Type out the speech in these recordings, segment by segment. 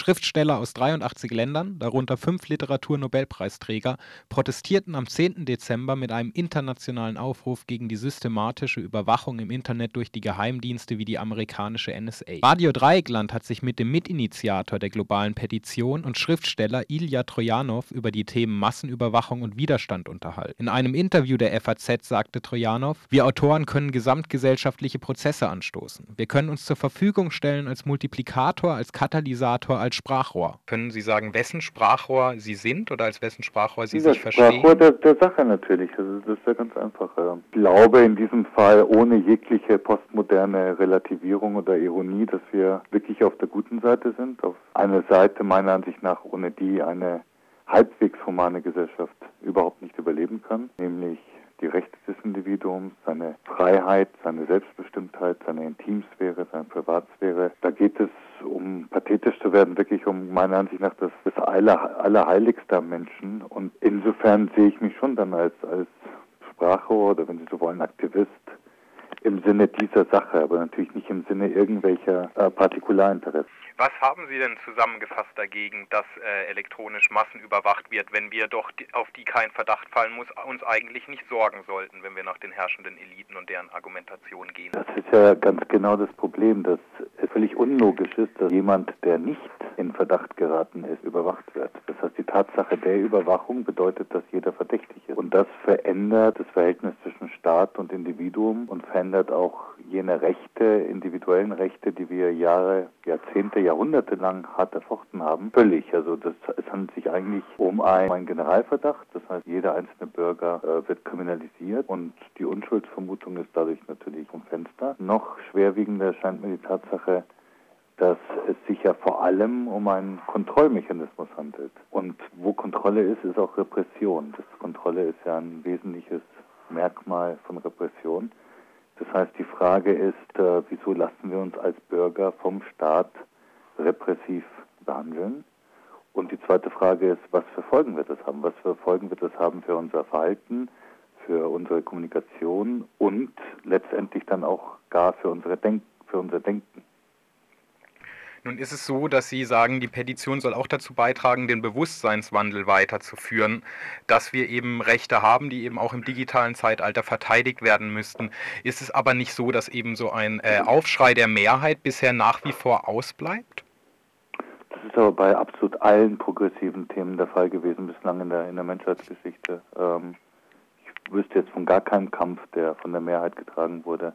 Schriftsteller aus 83 Ländern, darunter fünf Literaturnobelpreisträger, protestierten am 10. Dezember mit einem internationalen Aufruf gegen die systematische Überwachung im Internet durch die Geheimdienste wie die amerikanische NSA. Radio Dreieckland hat sich mit dem Mitinitiator der globalen Petition und Schriftsteller Ilya Trojanow über die Themen Massenüberwachung und Widerstand unterhalten. In einem Interview der FAZ sagte Trojanow, wir Autoren können gesamtgesellschaftliche Prozesse anstoßen. Wir können uns zur Verfügung stellen als Multiplikator, als Katalysator, als Sprachrohr. Können Sie sagen, wessen Sprachrohr Sie sind oder als wessen Sprachrohr Sie das sich verstehen? Sprachrohr der, der Sache natürlich. Also das ist ja ganz einfach. Ich glaube in diesem Fall ohne jegliche postmoderne Relativierung oder Ironie, dass wir wirklich auf der guten Seite sind. Auf einer Seite meiner Ansicht nach, ohne die eine halbwegs humane Gesellschaft überhaupt nicht überleben kann, nämlich die Rechte des Individuums, seine Freiheit, seine Selbstbestimmtheit, seine Intimsphäre, seine Privatsphäre. Da geht es, um pathetisch zu werden, wirklich um meiner Ansicht nach das, das aller, Allerheiligste am Menschen. Und insofern sehe ich mich schon dann als, als Sprachrohr oder wenn Sie so wollen, Aktivist im Sinne dieser Sache, aber natürlich nicht im Sinne irgendwelcher äh, Partikularinteressen. Was haben Sie denn zusammengefasst dagegen, dass äh, elektronisch massenüberwacht wird, wenn wir doch auf die kein Verdacht fallen muss, uns eigentlich nicht sorgen sollten, wenn wir nach den herrschenden Eliten und deren Argumentation gehen? Das ist ja ganz genau das Problem, dass es völlig unlogisch ist, dass jemand, der nicht in Verdacht geraten ist, überwacht wird. Das heißt, die Tatsache der Überwachung bedeutet, dass jeder verdächtig ist. Und das verändert das Verhältnis zwischen Staat und Individuum und verändert auch jene Rechte, individuellen Rechte, die wir Jahre, Jahrzehnte, jahrhundertelang hart erfochten haben, völlig. Also das, es handelt sich eigentlich um einen, Generalverdacht. Das heißt, jeder einzelne Bürger äh, wird kriminalisiert und die Unschuldsvermutung ist dadurch natürlich vom Fenster. Noch schwerwiegender erscheint mir die Tatsache, dass es sich ja vor allem um einen Kontrollmechanismus handelt. Und wo Kontrolle ist, ist auch Repression. Das Kontrolle ist ja ein wesentliches Merkmal von Repression. Das heißt, die Frage ist, äh, wieso lassen wir uns als Bürger vom Staat repressiv behandeln? Und die zweite Frage ist, was für Folgen wird das haben? Was für Folgen wird das haben für unser Verhalten, für unsere Kommunikation und letztendlich dann auch gar für, unsere Denk für unser Denken? Nun ist es so, dass Sie sagen, die Petition soll auch dazu beitragen, den Bewusstseinswandel weiterzuführen, dass wir eben Rechte haben, die eben auch im digitalen Zeitalter verteidigt werden müssten. Ist es aber nicht so, dass eben so ein äh, Aufschrei der Mehrheit bisher nach wie vor ausbleibt? Das ist aber bei absolut allen progressiven Themen der Fall gewesen bislang in der, in der Menschheitsgeschichte. Ähm, ich wüsste jetzt von gar keinem Kampf, der von der Mehrheit getragen wurde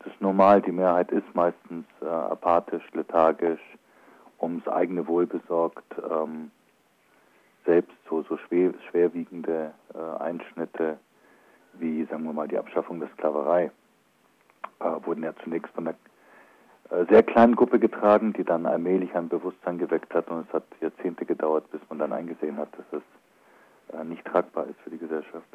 das ist normal. Die Mehrheit ist meistens äh, apathisch, lethargisch, ums eigene Wohl besorgt. Ähm, selbst so, so schwer, schwerwiegende äh, Einschnitte wie, sagen wir mal, die Abschaffung der Sklaverei äh, wurden ja zunächst von einer äh, sehr kleinen Gruppe getragen, die dann allmählich ein Bewusstsein geweckt hat und es hat Jahrzehnte gedauert, bis man dann eingesehen hat, dass es äh, nicht tragbar ist für die Gesellschaft.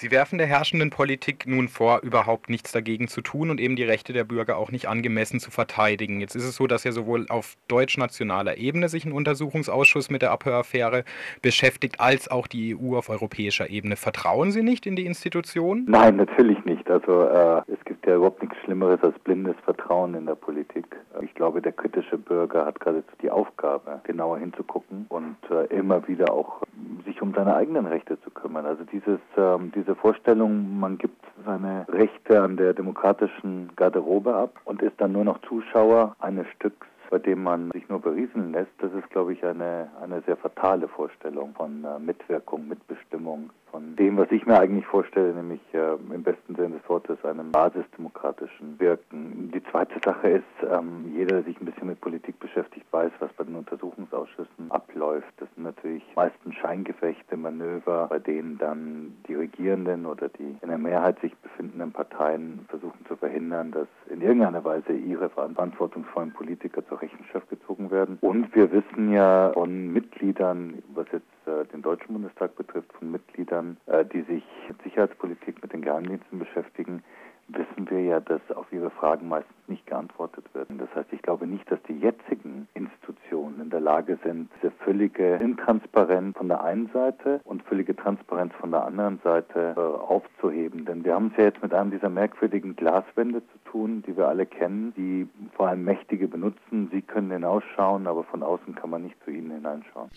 Sie werfen der herrschenden Politik nun vor, überhaupt nichts dagegen zu tun und eben die Rechte der Bürger auch nicht angemessen zu verteidigen. Jetzt ist es so, dass ja sowohl auf deutsch-nationaler Ebene sich ein Untersuchungsausschuss mit der Abhöraffäre beschäftigt, als auch die EU auf europäischer Ebene. Vertrauen Sie nicht in die Institutionen? Nein, natürlich nicht. Also äh, es gibt ja überhaupt nichts Schlimmeres als blindes Vertrauen in der Politik. Ich glaube, der kritische Bürger hat geradezu die Aufgabe, genauer hinzugucken und äh, immer wieder auch sich um seine eigenen Rechte zu kümmern. Also dieses, ähm, diese Vorstellung, man gibt seine Rechte an der demokratischen Garderobe ab und ist dann nur noch Zuschauer eines Stücks bei dem man sich nur berieseln lässt, das ist, glaube ich, eine, eine sehr fatale Vorstellung von äh, Mitwirkung, Mitbestimmung, von dem, was ich mir eigentlich vorstelle, nämlich äh, im besten Sinne des Wortes einem basisdemokratischen Wirken. Die zweite Sache ist, ähm, jeder, der sich ein bisschen mit Politik beschäftigt, weiß, was bei den Untersuchungsausschüssen abläuft. Das sind natürlich meistens Scheingefechte, Manöver, bei denen dann die Regierenden oder die in der Mehrheit sich befindenden Parteien versuchen zu verhindern, dass in irgendeiner Weise ihre verantwortungsvollen Politiker zur Rechenschaft gezogen werden. Und wir wissen ja von Mitgliedern, was jetzt den Deutschen Bundestag betrifft, von Mitgliedern, äh, die sich mit Sicherheitspolitik, mit den Geheimdiensten beschäftigen, wissen wir ja, dass auf ihre Fragen meistens nicht geantwortet wird. Das heißt, ich glaube nicht, dass die jetzigen Institutionen in der Lage sind, diese völlige Intransparenz von der einen Seite und völlige Transparenz von der anderen Seite äh, aufzuheben. Denn wir haben es ja jetzt mit einem dieser merkwürdigen Glaswände zu tun, die wir alle kennen, die vor allem Mächtige benutzen. Sie können hinausschauen, aber von außen kann man nicht zu ihnen hineinschauen.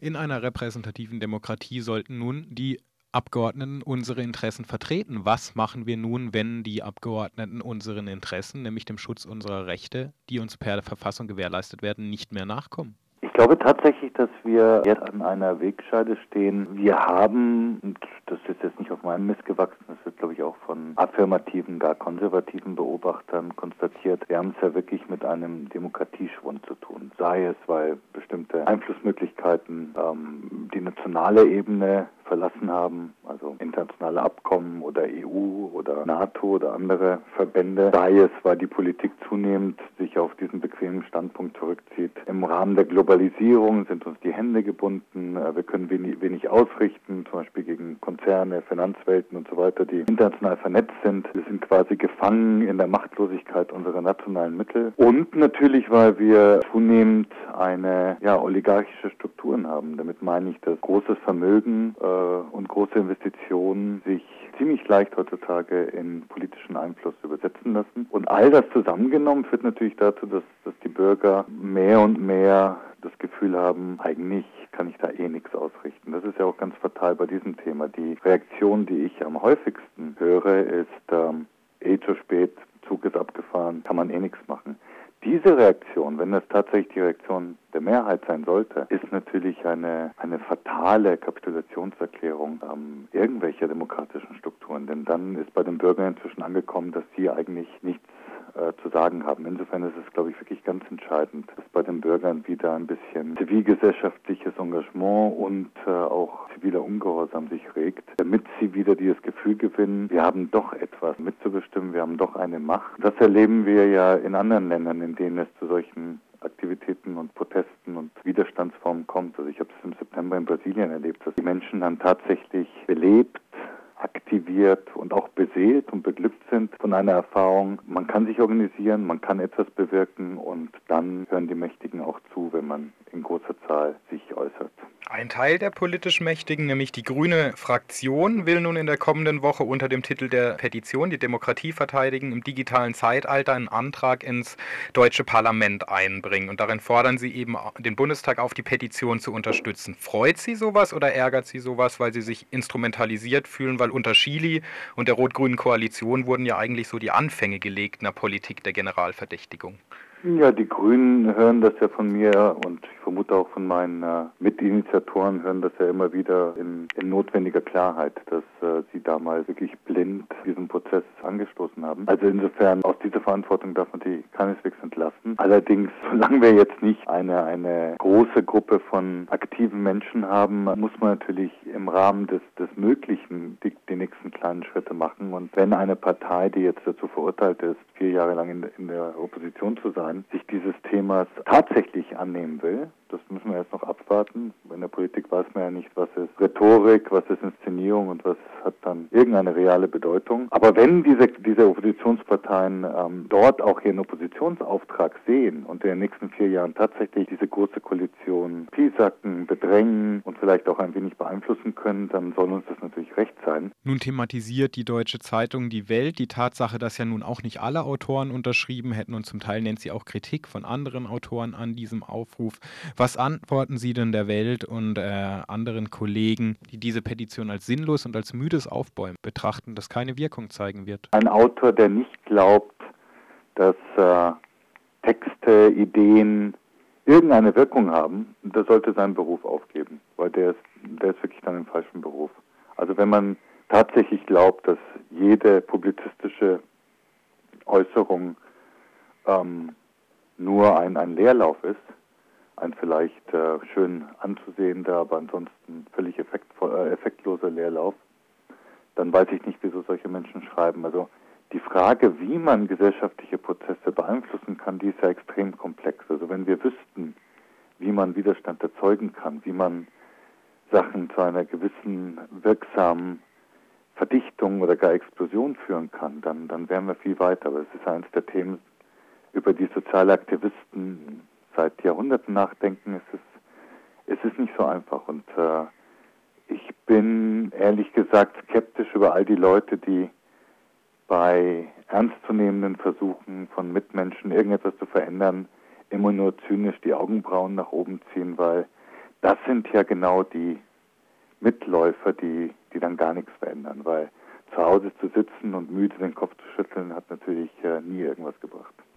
In einer repräsentativen Demokratie sollten nun die Abgeordneten unsere Interessen vertreten. Was machen wir nun, wenn die Abgeordneten unseren Interessen, nämlich dem Schutz unserer Rechte, die uns per Verfassung gewährleistet werden, nicht mehr nachkommen? Ich glaube tatsächlich, dass wir jetzt an einer Wegscheide stehen. Wir haben, und das ist jetzt nicht auf meinem Mist gewachsen, das wird, glaube ich, auch von affirmativen, gar konservativen Beobachtern konstatiert. Wir haben es ja wirklich mit einem Demokratieschwund zu tun. Sei es, weil bestimmte Einflussmöglichkeiten ähm, die nationale Ebene verlassen haben, also internationale Abkommen oder EU oder NATO oder andere Verbände, sei es, weil die Politik zunehmend sich auf diesen bequemen Standpunkt zurückzieht. Im Rahmen der Globalisierung sind uns die Hände gebunden, äh, wir können wenig, wenig ausrichten, zum Beispiel gegen Konzerne, Finanzwelten und so weiter, die international vernetzt sind. Wir sind quasi gefangen in der Machtlosigkeit unserer nationalen Mittel. Und natürlich, weil wir zunehmend eine ja, oligarchische Strukturen haben. Damit meine ich, dass großes Vermögen äh, und große Investitionen sich ziemlich leicht heutzutage in politischen Einfluss übersetzen lassen. Und all das zusammengenommen führt natürlich dazu, dass, dass die Bürger mehr und mehr das Gefühl haben, eigentlich kann ich da eh nichts ausrichten. Das ist ja auch ganz fatal bei diesem Thema. Die Reaktion, die ich am häufigsten höre, ist ähm, eh zu spät, Zug ist abgefahren, kann man eh nichts machen. Diese Reaktion, wenn das tatsächlich die Reaktion der Mehrheit sein sollte, ist natürlich eine, eine fatale Kapitulationserklärung ähm, irgendwelcher demokratischen Strukturen. Denn dann ist bei den Bürgern inzwischen angekommen, dass sie eigentlich nichts äh, sagen haben. Insofern ist es, glaube ich, wirklich ganz entscheidend, dass bei den Bürgern wieder ein bisschen zivilgesellschaftliches Engagement und äh, auch ziviler Ungehorsam sich regt, damit sie wieder dieses Gefühl gewinnen, wir haben doch etwas mitzubestimmen, wir haben doch eine Macht. Das erleben wir ja in anderen Ländern, in denen es zu solchen Aktivitäten und Protesten und Widerstandsformen kommt. Also ich habe es im September in Brasilien erlebt, dass die Menschen dann tatsächlich belebt aktiviert und auch beseelt und beglückt sind von einer Erfahrung. Man kann sich organisieren, man kann etwas bewirken und dann hören die Mächtigen auch zu, wenn man in großer Zahl sich äußert. Ein Teil der politisch Mächtigen, nämlich die grüne Fraktion, will nun in der kommenden Woche unter dem Titel der Petition die Demokratie verteidigen im digitalen Zeitalter einen Antrag ins deutsche Parlament einbringen. Und darin fordern sie eben den Bundestag auf, die Petition zu unterstützen. Freut Sie sowas oder ärgert Sie sowas, weil Sie sich instrumentalisiert fühlen? Weil unter Chili und der rot-grünen Koalition wurden ja eigentlich so die Anfänge gelegt einer Politik der Generalverdächtigung. Ja, die Grünen hören das ja von mir und ich vermute auch von meinen äh, Mitinitiatoren hören das ja immer wieder in, in notwendiger Klarheit, dass äh, sie damals wirklich blind diesen Prozess angestoßen haben. Also insofern aus dieser Verantwortung darf man die keineswegs entlassen. Allerdings, solange wir jetzt nicht eine, eine große Gruppe von aktiven Menschen haben, muss man natürlich im Rahmen des, des Möglichen die, die nächsten kleinen Schritte machen. Und wenn eine Partei, die jetzt dazu verurteilt ist, vier Jahre lang in, in der Opposition zu sein, Deutschland sich dieses Themas tatsächlich annehmen will. Das müssen wir erst noch abwarten. In der Politik weiß man ja nicht, was ist Rhetorik, was ist Inszenierung und was hat dann irgendeine reale Bedeutung. Aber wenn diese, diese Oppositionsparteien ähm, dort auch ihren Oppositionsauftrag sehen und in den nächsten vier Jahren tatsächlich diese große Koalition piesacken, bedrängen und vielleicht auch ein wenig beeinflussen können, dann soll uns das natürlich recht sein. Nun thematisiert die Deutsche Zeitung Die Welt die Tatsache, dass ja nun auch nicht alle Autoren unterschrieben hätten und zum Teil nennt sie auch Kritik von anderen Autoren an diesem Aufruf. Was antworten Sie denn der Welt und äh, anderen Kollegen, die diese Petition als sinnlos und als müdes Aufbäumen betrachten, das keine Wirkung zeigen wird? Ein Autor, der nicht glaubt, dass äh, Texte, Ideen irgendeine Wirkung haben, der sollte seinen Beruf aufgeben, weil der ist, der ist wirklich dann im falschen Beruf. Also wenn man tatsächlich glaubt, dass jede publizistische Äußerung ähm, nur ein, ein Leerlauf ist, vielleicht äh, schön anzusehender, aber ansonsten völlig äh, effektloser Leerlauf, dann weiß ich nicht, wieso solche Menschen schreiben. Also die Frage, wie man gesellschaftliche Prozesse beeinflussen kann, die ist ja extrem komplex. Also wenn wir wüssten, wie man Widerstand erzeugen kann, wie man Sachen zu einer gewissen wirksamen Verdichtung oder gar Explosion führen kann, dann, dann wären wir viel weiter. Aber es ist eines der Themen, über die soziale Aktivisten seit Jahrhunderten nachdenken, ist es, es ist nicht so einfach. Und äh, ich bin ehrlich gesagt skeptisch über all die Leute, die bei ernstzunehmenden Versuchen von Mitmenschen irgendetwas zu verändern, immer nur zynisch die Augenbrauen nach oben ziehen, weil das sind ja genau die Mitläufer, die, die dann gar nichts verändern, weil zu Hause zu sitzen und müde den Kopf zu schütteln, hat natürlich äh, nie irgendwas gebracht.